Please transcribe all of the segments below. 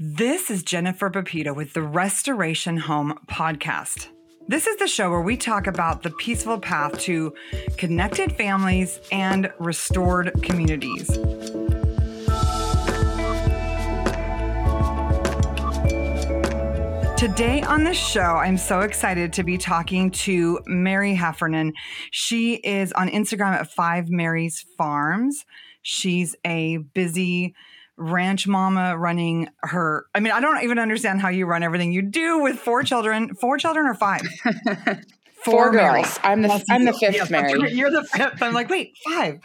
This is Jennifer Pepito with the Restoration Home Podcast. This is the show where we talk about the peaceful path to connected families and restored communities. Today on the show, I'm so excited to be talking to Mary Heffernan. She is on Instagram at Five Mary's Farms. She's a busy ranch mama running her. I mean, I don't even understand how you run everything you do with four children. Four children or five? Four, girls. I'm the I'm the fifth Mary. You're the fifth. I'm like, wait, five.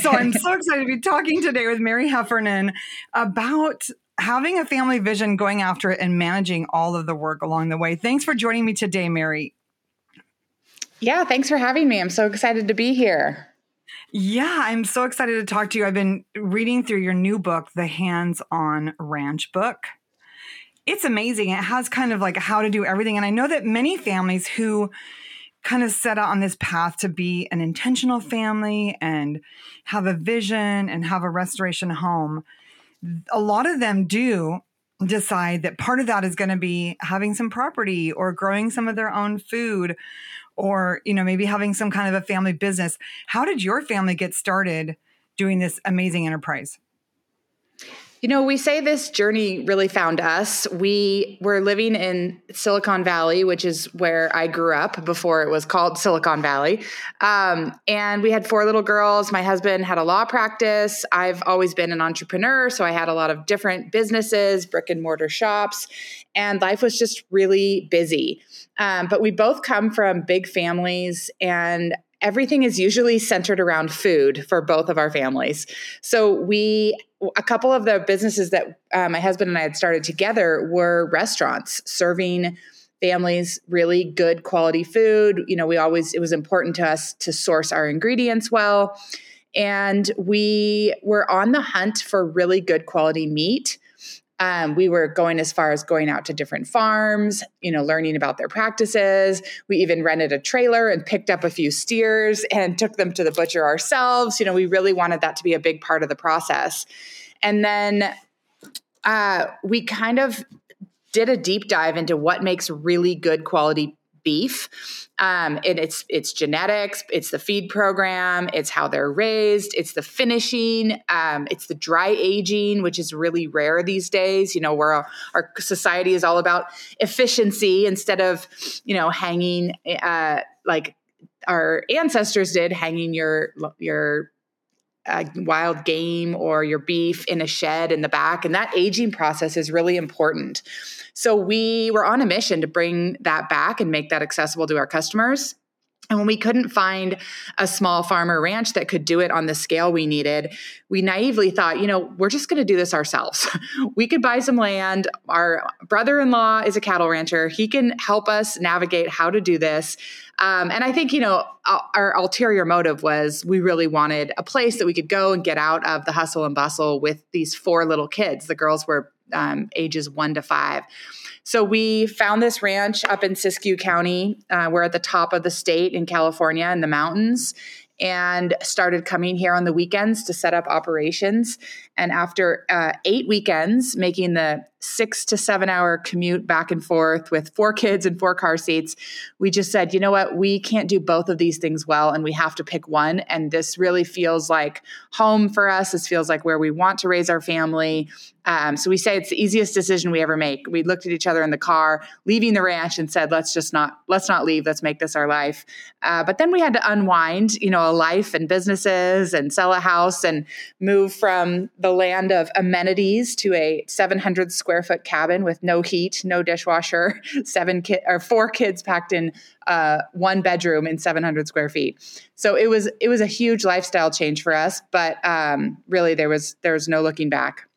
So I'm so excited to be talking today with Mary Heffernan about having a family vision, going after it, and managing all of the work along the way. Thanks for joining me today, Mary. Yeah, thanks for having me. I'm so excited to be here. Yeah, I'm so excited to talk to you. I've been reading through your new book, The Hands on Ranch book. It's amazing. It has kind of like how to do everything. And I know that many families who kind of set out on this path to be an intentional family and have a vision and have a restoration home a lot of them do decide that part of that is going to be having some property or growing some of their own food or you know maybe having some kind of a family business. How did your family get started doing this amazing enterprise you know, we say this journey really found us. We were living in Silicon Valley, which is where I grew up before it was called Silicon Valley. Um, and we had four little girls. My husband had a law practice. I've always been an entrepreneur. So I had a lot of different businesses, brick and mortar shops, and life was just really busy. Um, but we both come from big families. And everything is usually centered around food for both of our families. So we a couple of the businesses that uh, my husband and I had started together were restaurants serving families really good quality food. You know, we always, it was important to us to source our ingredients well. And we were on the hunt for really good quality meat. Um, we were going as far as going out to different farms, you know, learning about their practices. We even rented a trailer and picked up a few steers and took them to the butcher ourselves. You know, we really wanted that to be a big part of the process. And then uh, we kind of did a deep dive into what makes really good quality beef. Um, and it's it's genetics, it's the feed program, it's how they're raised, it's the finishing, um, it's the dry aging, which is really rare these days. You know, where our, society is all about efficiency instead of you know hanging uh, like our ancestors did, hanging your your wild game or your beef in a shed in the back. And that aging process is really important. So we were on a mission to bring that back and make that accessible to our customers. And when we couldn't find a small farmer ranch that could do it on the scale we needed, we naively thought, you know, we're just going to do this ourselves. we could buy some land. Our brother in law is a cattle rancher. He can help us navigate how to do this. Um, and I think, you know, our ulterior motive was we really wanted a place that we could go and get out of the hustle and bustle with these four little kids. The girls were um, ages one to five. So we found this ranch up in Siskiyou County. Uh, we're at the top of the state in California in the mountains and started coming here on the weekends to set up operations. And after uh, eight weekends, making the six to seven hour commute back and forth with four kids and four car seats, we just said, you know what, we can't do both of these things well, and we have to pick one. And this really feels like home for us. This feels like where we want to raise our family. Um, so we say it's the easiest decision we ever make. We looked at each other in the car, leaving the ranch, and said, "Let's just not let's not leave. Let's make this our life." Uh, but then we had to unwind, you know, a life and businesses, and sell a house, and move from the land of amenities to a 700 square foot cabin with no heat, no dishwasher, seven or four kids packed in uh, one bedroom in 700 square feet. So it was it was a huge lifestyle change for us, but um, really there was there was no looking back.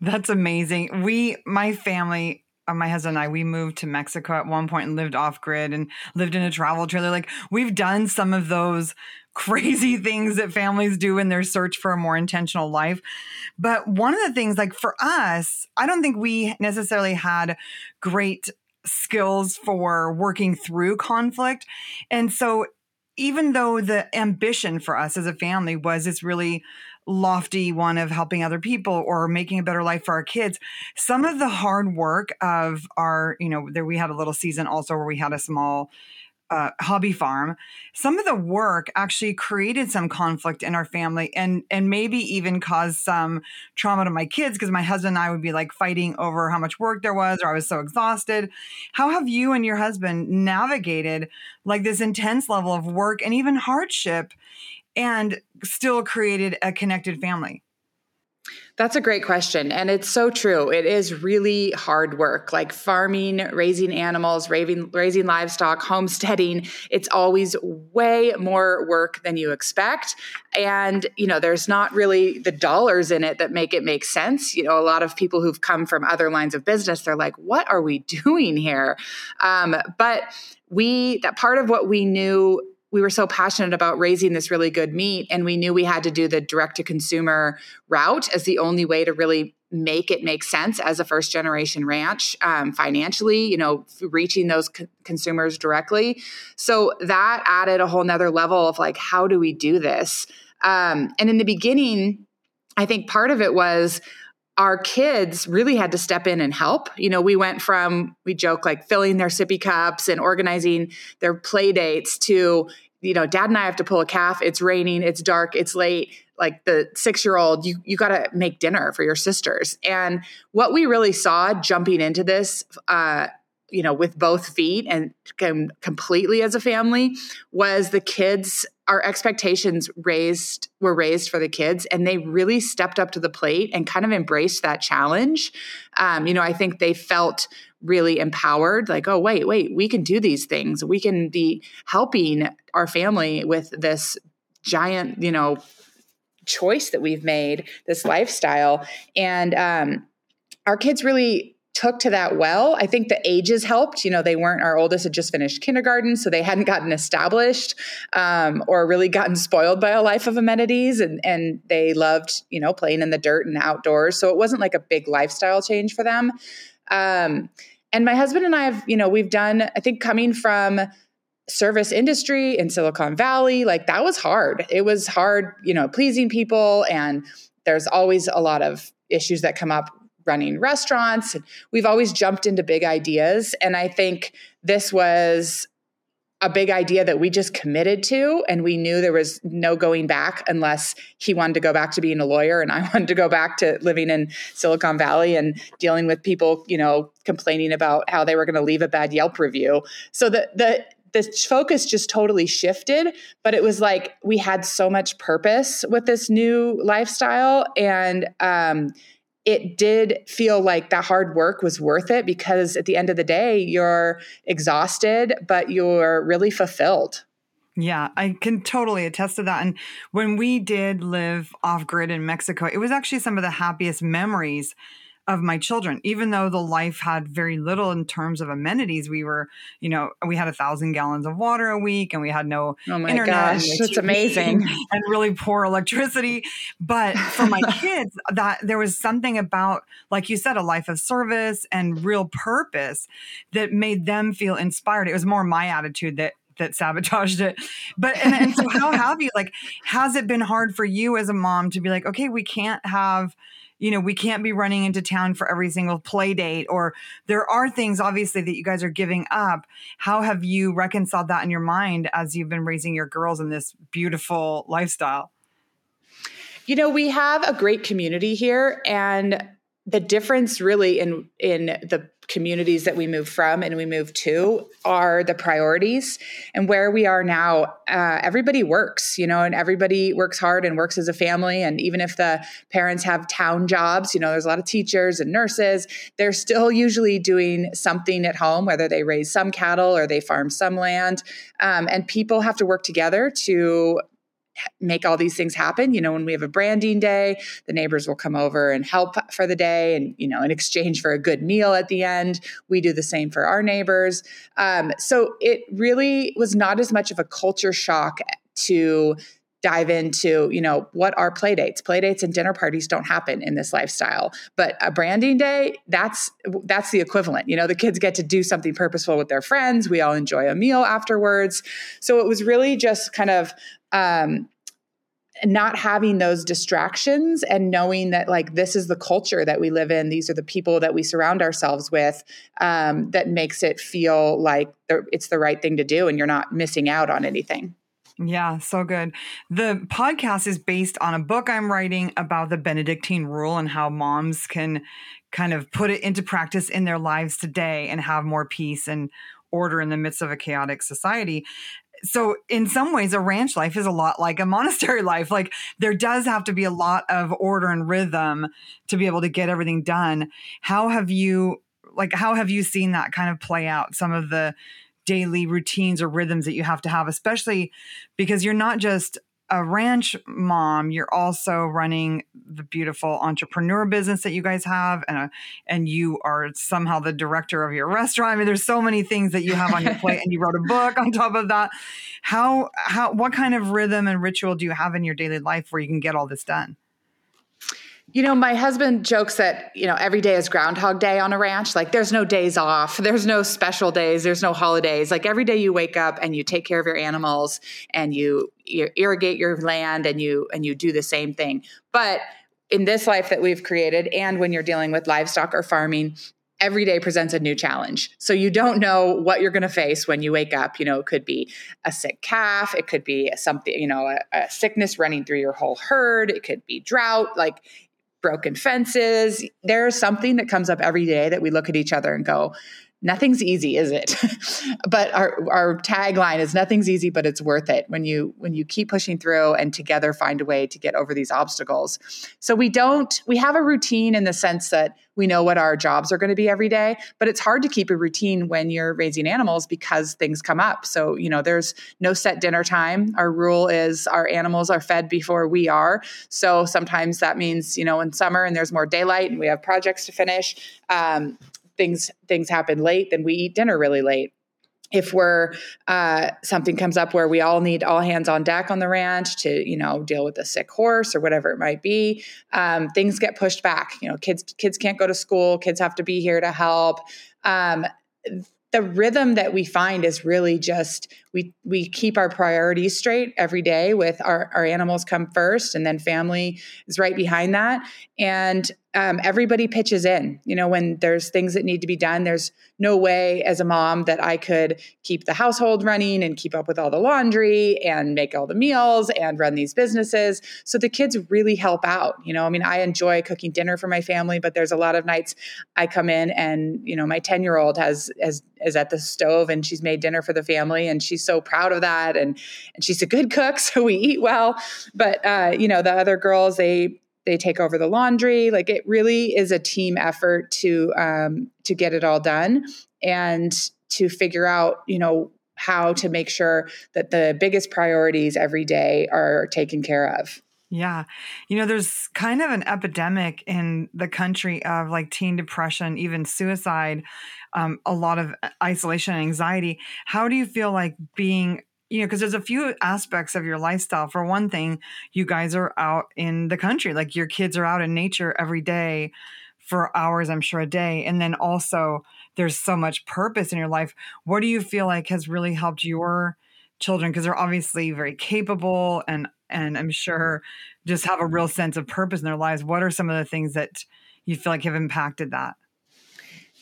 That's amazing. We my family uh, my husband and I, we moved to Mexico at one point and lived off grid and lived in a travel trailer. Like we've done some of those crazy things that families do in their search for a more intentional life. But one of the things, like for us, I don't think we necessarily had great skills for working through conflict. And so even though the ambition for us as a family was this really lofty one of helping other people or making a better life for our kids. Some of the hard work of our, you know, there we had a little season also where we had a small uh, hobby farm some of the work actually created some conflict in our family and and maybe even caused some trauma to my kids because my husband and i would be like fighting over how much work there was or i was so exhausted. How have you and your husband navigated like this intense level of work and even hardship and still created a connected family that's a great question. And it's so true. It is really hard work, like farming, raising animals, raising, raising livestock, homesteading. It's always way more work than you expect. And, you know, there's not really the dollars in it that make it make sense. You know, a lot of people who've come from other lines of business, they're like, what are we doing here? Um, but we, that part of what we knew we were so passionate about raising this really good meat and we knew we had to do the direct to consumer route as the only way to really make it make sense as a first generation ranch um, financially you know reaching those co- consumers directly. So that added a whole nother level of like how do we do this? Um, and in the beginning i think part of it was our kids really had to step in and help. You know, we went from, we joke like filling their sippy cups and organizing their play dates to, you know, dad and I have to pull a calf. It's raining, it's dark, it's late. Like the six year old, you, you got to make dinner for your sisters. And what we really saw jumping into this, uh, you know, with both feet and com- completely as a family was the kids our expectations raised were raised for the kids and they really stepped up to the plate and kind of embraced that challenge. Um, you know i think they felt really empowered like oh wait wait we can do these things. We can be helping our family with this giant you know choice that we've made this lifestyle. And um, our kids really took to that well. I think the ages helped. You know, they weren't, our oldest had just finished kindergarten, so they hadn't gotten established um, or really gotten spoiled by a life of amenities. And, and they loved, you know, playing in the dirt and outdoors. So it wasn't like a big lifestyle change for them. Um, and my husband and I have, you know, we've done, I think coming from, service industry in Silicon Valley, like that was hard. It was hard, you know, pleasing people and there's always a lot of issues that come up running restaurants. and We've always jumped into big ideas. And I think this was a big idea that we just committed to and we knew there was no going back unless he wanted to go back to being a lawyer and I wanted to go back to living in Silicon Valley and dealing with people, you know, complaining about how they were going to leave a bad Yelp review. So the the the focus just totally shifted, but it was like we had so much purpose with this new lifestyle and um it did feel like that hard work was worth it because at the end of the day, you're exhausted, but you're really fulfilled. Yeah, I can totally attest to that. And when we did live off grid in Mexico, it was actually some of the happiest memories of my children even though the life had very little in terms of amenities. We were you know we had a thousand gallons of water a week and we had no oh my internet gosh that's amazing. and really poor electricity. But for my kids that there was something about like you said a life of service and real purpose that made them feel inspired. It was more my attitude that that sabotaged it. But and, and so how have you like has it been hard for you as a mom to be like, okay, we can't have you know, we can't be running into town for every single play date, or there are things obviously that you guys are giving up. How have you reconciled that in your mind as you've been raising your girls in this beautiful lifestyle? You know, we have a great community here, and the difference really in in the communities that we move from and we move to are the priorities. And where we are now uh, everybody works you know and everybody works hard and works as a family. And even if the parents have town jobs you know there's a lot of teachers and nurses they're still usually doing something at home whether they raise some cattle or they farm some land. Um, and people have to work together to make all these things happen. You know, when we have a branding day, the neighbors will come over and help for the day, and you know, in exchange for a good meal at the end, we do the same for our neighbors. Um, so it really was not as much of a culture shock to dive into you know what are play dates play dates and dinner parties don't happen in this lifestyle but a branding day that's that's the equivalent. You know the kids get to do something purposeful with their friends. We all enjoy a meal afterwards. So it was really just kind of um, not having those distractions and knowing that like this is the culture that we live in. These are the people that we surround ourselves with um, that makes it feel like it's the right thing to do and you're not missing out on anything yeah, so good. The podcast is based on a book I'm writing about the Benedictine rule and how moms can kind of put it into practice in their lives today and have more peace and order in the midst of a chaotic society. So in some ways a ranch life is a lot like a monastery life. Like there does have to be a lot of order and rhythm to be able to get everything done. How have you like how have you seen that kind of play out some of the daily routines or rhythms that you have to have especially because you're not just a ranch mom, you're also running the beautiful entrepreneur business that you guys have, and a, and you are somehow the director of your restaurant. I mean, there's so many things that you have on your plate, and you wrote a book on top of that. How how what kind of rhythm and ritual do you have in your daily life where you can get all this done? You know, my husband jokes that, you know, every day is Groundhog Day on a ranch. Like there's no days off, there's no special days, there's no holidays. Like every day you wake up and you take care of your animals and you, you irrigate your land and you and you do the same thing. But in this life that we've created and when you're dealing with livestock or farming, every day presents a new challenge. So you don't know what you're going to face when you wake up. You know, it could be a sick calf, it could be something, you know, a, a, sickness running through your whole herd, it could be drought. Like broken fences. There's something that comes up every day that we look at each other and go, nothing's easy is it? But our our tagline is nothing's easy but it's worth it. When you when you keep pushing through and together find a way to get over these obstacles. So we don't we have a routine in the sense that we know what our jobs are going to be every day but it's hard to keep a routine when you're raising animals because things come up. So you know there's no set dinner time. Our rule is our animals are fed before we are. So sometimes that means you know in summer and there's more daylight and we have projects to finish. Um, things things happen late, then we eat dinner really late. If we're uh, something comes up where we all need all hands on deck on the ranch to you know deal with a sick horse or whatever it might be um, things get pushed back. You know kids kids can't go to school kids have to be here to help. Um, the rhythm that we find is really just we we keep our priorities straight every day with our, our animals come first and then family is right behind that and um, everybody pitches in. You know, when there's things that need to be done, there's no way as a mom that I could keep the household running and keep up with all the laundry and make all the meals and run these businesses. So the kids really help out. You know, I mean, I enjoy cooking dinner for my family, but there's a lot of nights I come in and you know my ten year old has has is at the stove and she's made dinner for the family and she's so proud of that and and she's a good cook, so we eat well. But uh, you know, the other girls they they take over the laundry like it really is a team effort to um, to get it all done and to figure out you know how to make sure that the biggest priorities every day are taken care of yeah. You know, there's kind of an epidemic in the country of like teen depression, even suicide, um, a lot of isolation and anxiety. How do you feel like being you know, because there's a few aspects of your lifestyle. For one thing, you guys are out in the country, like your kids are out in nature every day for hours, I'm sure, a day. And then also, there's so much purpose in your life. What do you feel like has really helped your children? Because they're obviously very capable and and I'm sure just have a real sense of purpose in their lives. What are some of the things that you feel like have impacted that?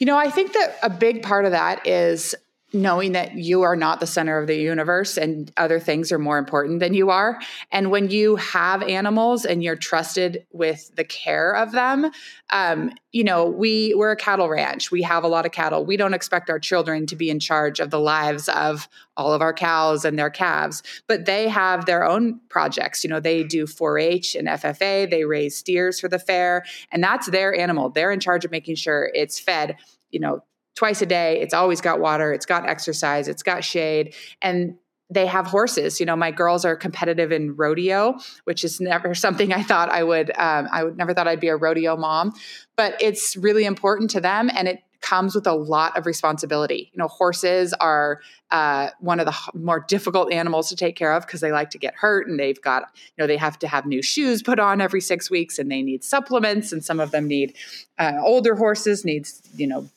You know, I think that a big part of that is knowing that you are not the center of the universe and other things are more important than you are. And when you have animals and you're trusted with the care of them, um, you know, we we're a cattle ranch. We have a lot of cattle. We don't expect our children to be in charge of the lives of all of our cows and their calves, but they have their own projects. You know, they do 4-H and FFA. They raise steers for the fair, and that's their animal. They're in charge of making sure it's fed you know twice a day. It's always got water, it's got exercise, it's got shade. And they have horses. You know, my girls are competitive in rodeo, which is never something I thought I would. Um, I would never thought I'd be a rodeo mom, but it's really important to them, and it comes with a lot of responsibility. You know, horses are uh, one of the more difficult animals to take care of because they like to get hurt, and they've got you know they have to have new shoes put on every six weeks, and they need supplements, and some of them need uh, older horses needs you know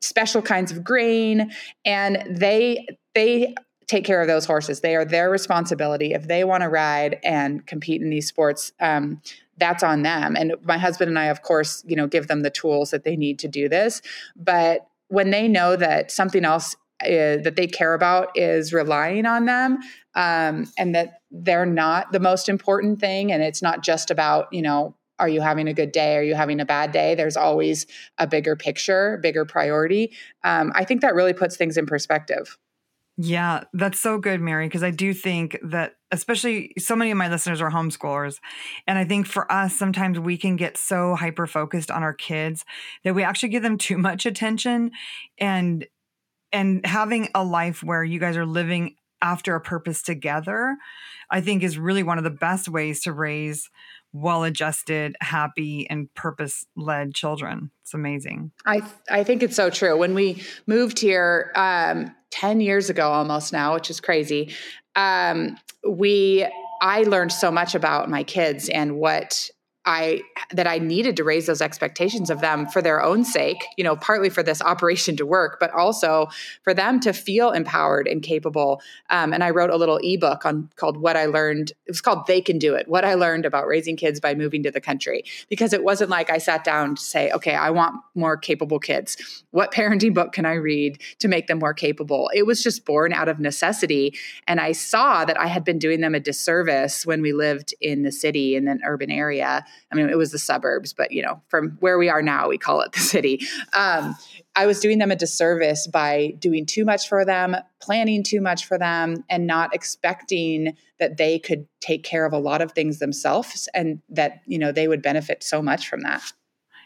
special kinds of grain and they they take care of those horses. They are their responsibility. If they want to ride and compete in these sports, um, that's on them. And my husband and I, of course, you know, give them the tools that they need to do this. But when they know that something else uh, that they care about is relying on them um, and that they're not the most important thing and it's not just about you know are you having a good day are you having a bad day there's always a bigger picture bigger priority um, i think that really puts things in perspective yeah, that's so good, Mary, because I do think that, especially so many of my listeners are homeschoolers. And I think for us, sometimes we can get so hyper focused on our kids that we actually give them too much attention. And and having a life where you guys are living after a purpose together, I think is really one of the best ways to raise well adjusted, happy, and purpose led children. It's amazing. I, I think it's so true. When we moved here um, 10 years ago almost now, which is crazy, um, we I learned so much about my kids and what I that I needed to raise those expectations of them for their own sake, you know, partly for this operation to work, but also for them to feel empowered and capable. Um, and I wrote a little ebook on called "What I Learned." It was called "They Can Do It: What I Learned About Raising Kids by Moving to the Country." Because it wasn't like I sat down to say, "Okay, I want more capable kids. What parenting book can I read to make them more capable?" It was just born out of necessity, and I saw that I had been doing them a disservice when we lived in the city in an urban area I mean, it was the suburbs, but you know, from where we are now, we call it the city. Um, I was doing them a disservice by doing too much for them, planning too much for them, and not expecting that they could take care of a lot of things themselves and that, you know, they would benefit so much from that.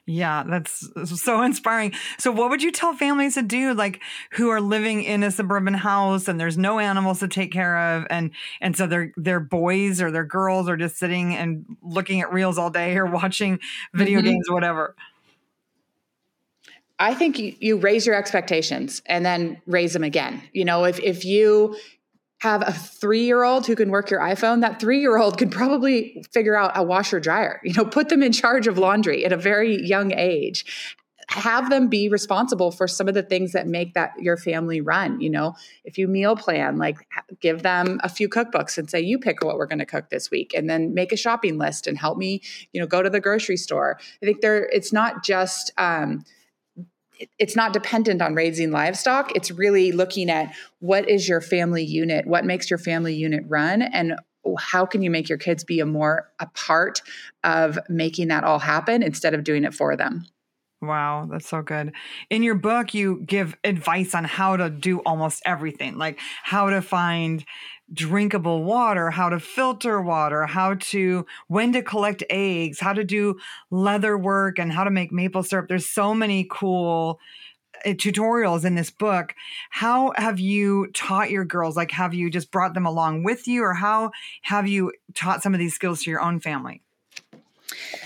Yeah, that's so inspiring. So, what would you tell families to do, like who are living in a suburban house and there's no animals to take care of, and and so their their boys or their girls are just sitting and looking at reels all day or watching video mm-hmm. games whatever? I think you, you raise your expectations and then raise them again. You know, if if you have a three year old who can work your iPhone, that three year old could probably figure out a washer dryer. You know, put them in charge of laundry at a very young age. Have them be responsible for some of the things that make that your family run. You know, if you meal plan, like give them a few cookbooks and say, you pick what we're going to cook this week, and then make a shopping list and help me, you know, go to the grocery store. I think there, it's not just, um, it's not dependent on raising livestock. It's really looking at what is your family unit, what makes your family unit run, and how can you make your kids be a more a part of making that all happen instead of doing it for them. Wow, that's so good. In your book, you give advice on how to do almost everything, like how to find drinkable water, how to filter water, how to when to collect eggs, how to do leather work and how to make maple syrup. There's so many cool uh, tutorials in this book. How have you taught your girls? Like have you just brought them along with you or how have you taught some of these skills to your own family?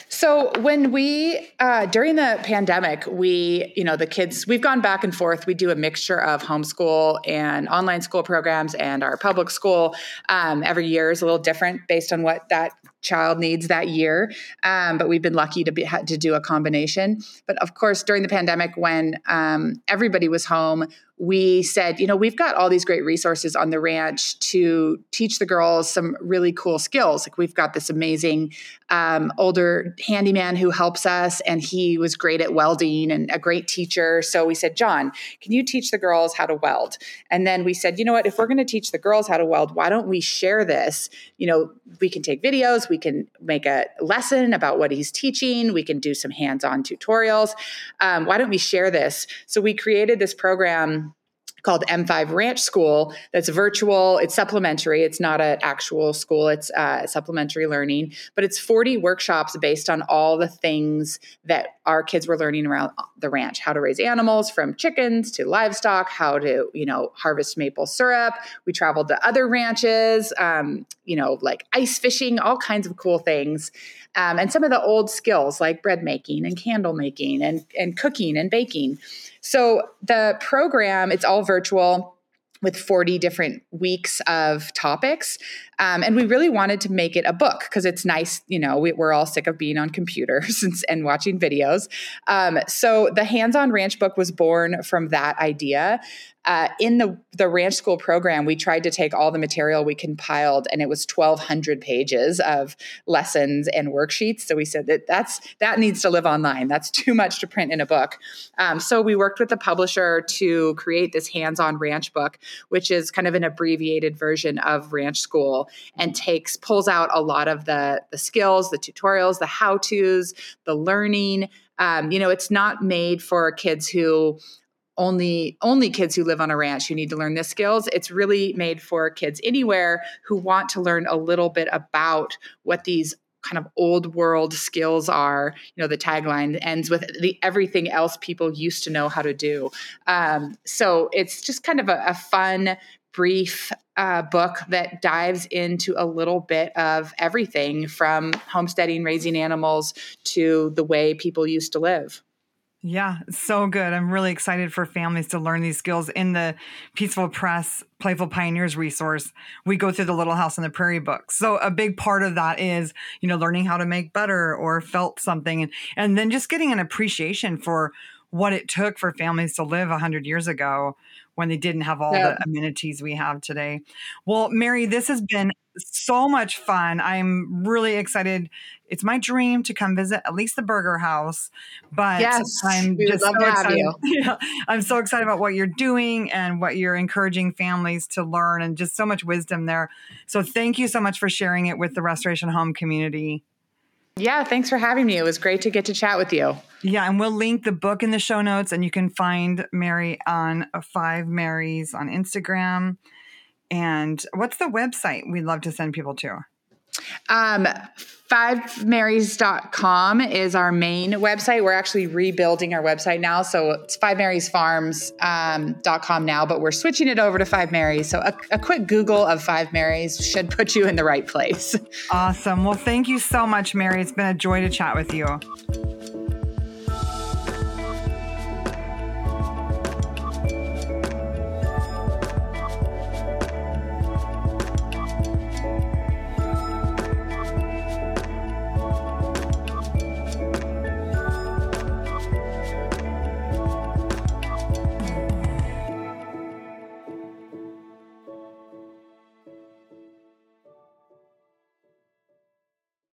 So when we uh, during the pandemic, we you know the kids we've gone back and forth. We do a mixture of homeschool and online school programs, and our public school um, every year is a little different based on what that child needs that year. Um, but we've been lucky to be to do a combination. But of course, during the pandemic, when um, everybody was home, we said, you know, we've got all these great resources on the ranch to teach the girls some really cool skills. Like we've got this amazing um, older handyman who helps us, and he was great at welding and a great teacher. So we said, John, can you teach the girls how to weld? And then we said, you know what, if we're going to teach the girls how to weld, why don't we share this? You know, we can take videos, we can make a lesson about what he's teaching, we can do some hands on tutorials. Um, why don't we share this? So we created this program called M5 Ranch School that's virtual. It's supplementary. It's not an actual school. It's uh, supplementary learning, but it's 40 workshops based on all the things that our kids were learning around the ranch: how to raise animals, from chickens to livestock, how to you know harvest maple syrup. We traveled to other ranches, um, you know, like ice fishing, all kinds of cool things. Um, and some of the old skills like bread making and candle making and, and cooking and baking. So the program, it's all virtual. with 40 different weeks of topics. Um, and we really wanted to make it a book because it's nice, you know, we, are all sick of being on computers and, and watching videos. Um, so the hands on ranch book was born from that idea uh, in the the ranch school program, we tried to take all the material we compiled, and it was twelve hundred pages of lessons and worksheets. So we said that that's that needs to live online. That's too much to print in a book. Um, so we worked with the publisher to create this hands-on ranch book, which is kind of an abbreviated version of Ranch School, and takes pulls out a lot of the the skills, the tutorials, the how tos, the learning. Um, you know, it's not made for kids who only only kids who live on a ranch who need to learn this skills. It's really made for kids anywhere who want to learn a little bit about what these kind of old world skills are. You know the tagline ends with the everything else people used to know how to do. Um, so it's just kind of a, a fun brief uh, book that dives into a little bit of everything from homesteading raising animals to the way people used to live yeah, so good. I'm really excited for families to learn these skills in the Peaceful Press Playful Pioneers resource. We go through the Little House on the Prairie books. So a big part of that is, you know, learning how to make butter or felt something and, and then just getting an appreciation for what it took for families to live 100 years ago when they didn't have all yeah. the amenities we have today. Well, Mary, this has been so much fun. I'm really excited. It's my dream to come visit at least the Burger House, but yes, I'm just so excited. Yeah, I'm so excited about what you're doing and what you're encouraging families to learn, and just so much wisdom there. So thank you so much for sharing it with the Restoration Home community. Yeah, thanks for having me. It was great to get to chat with you. Yeah, and we'll link the book in the show notes, and you can find Mary on uh, Five Marys on Instagram. And what's the website we'd love to send people to? Um, fivemarys.com is our main website. We're actually rebuilding our website now. So it's fivemarysfarms.com um, now, but we're switching it over to Five Marys. So a, a quick Google of Five Marys should put you in the right place. Awesome. Well, thank you so much, Mary. It's been a joy to chat with you.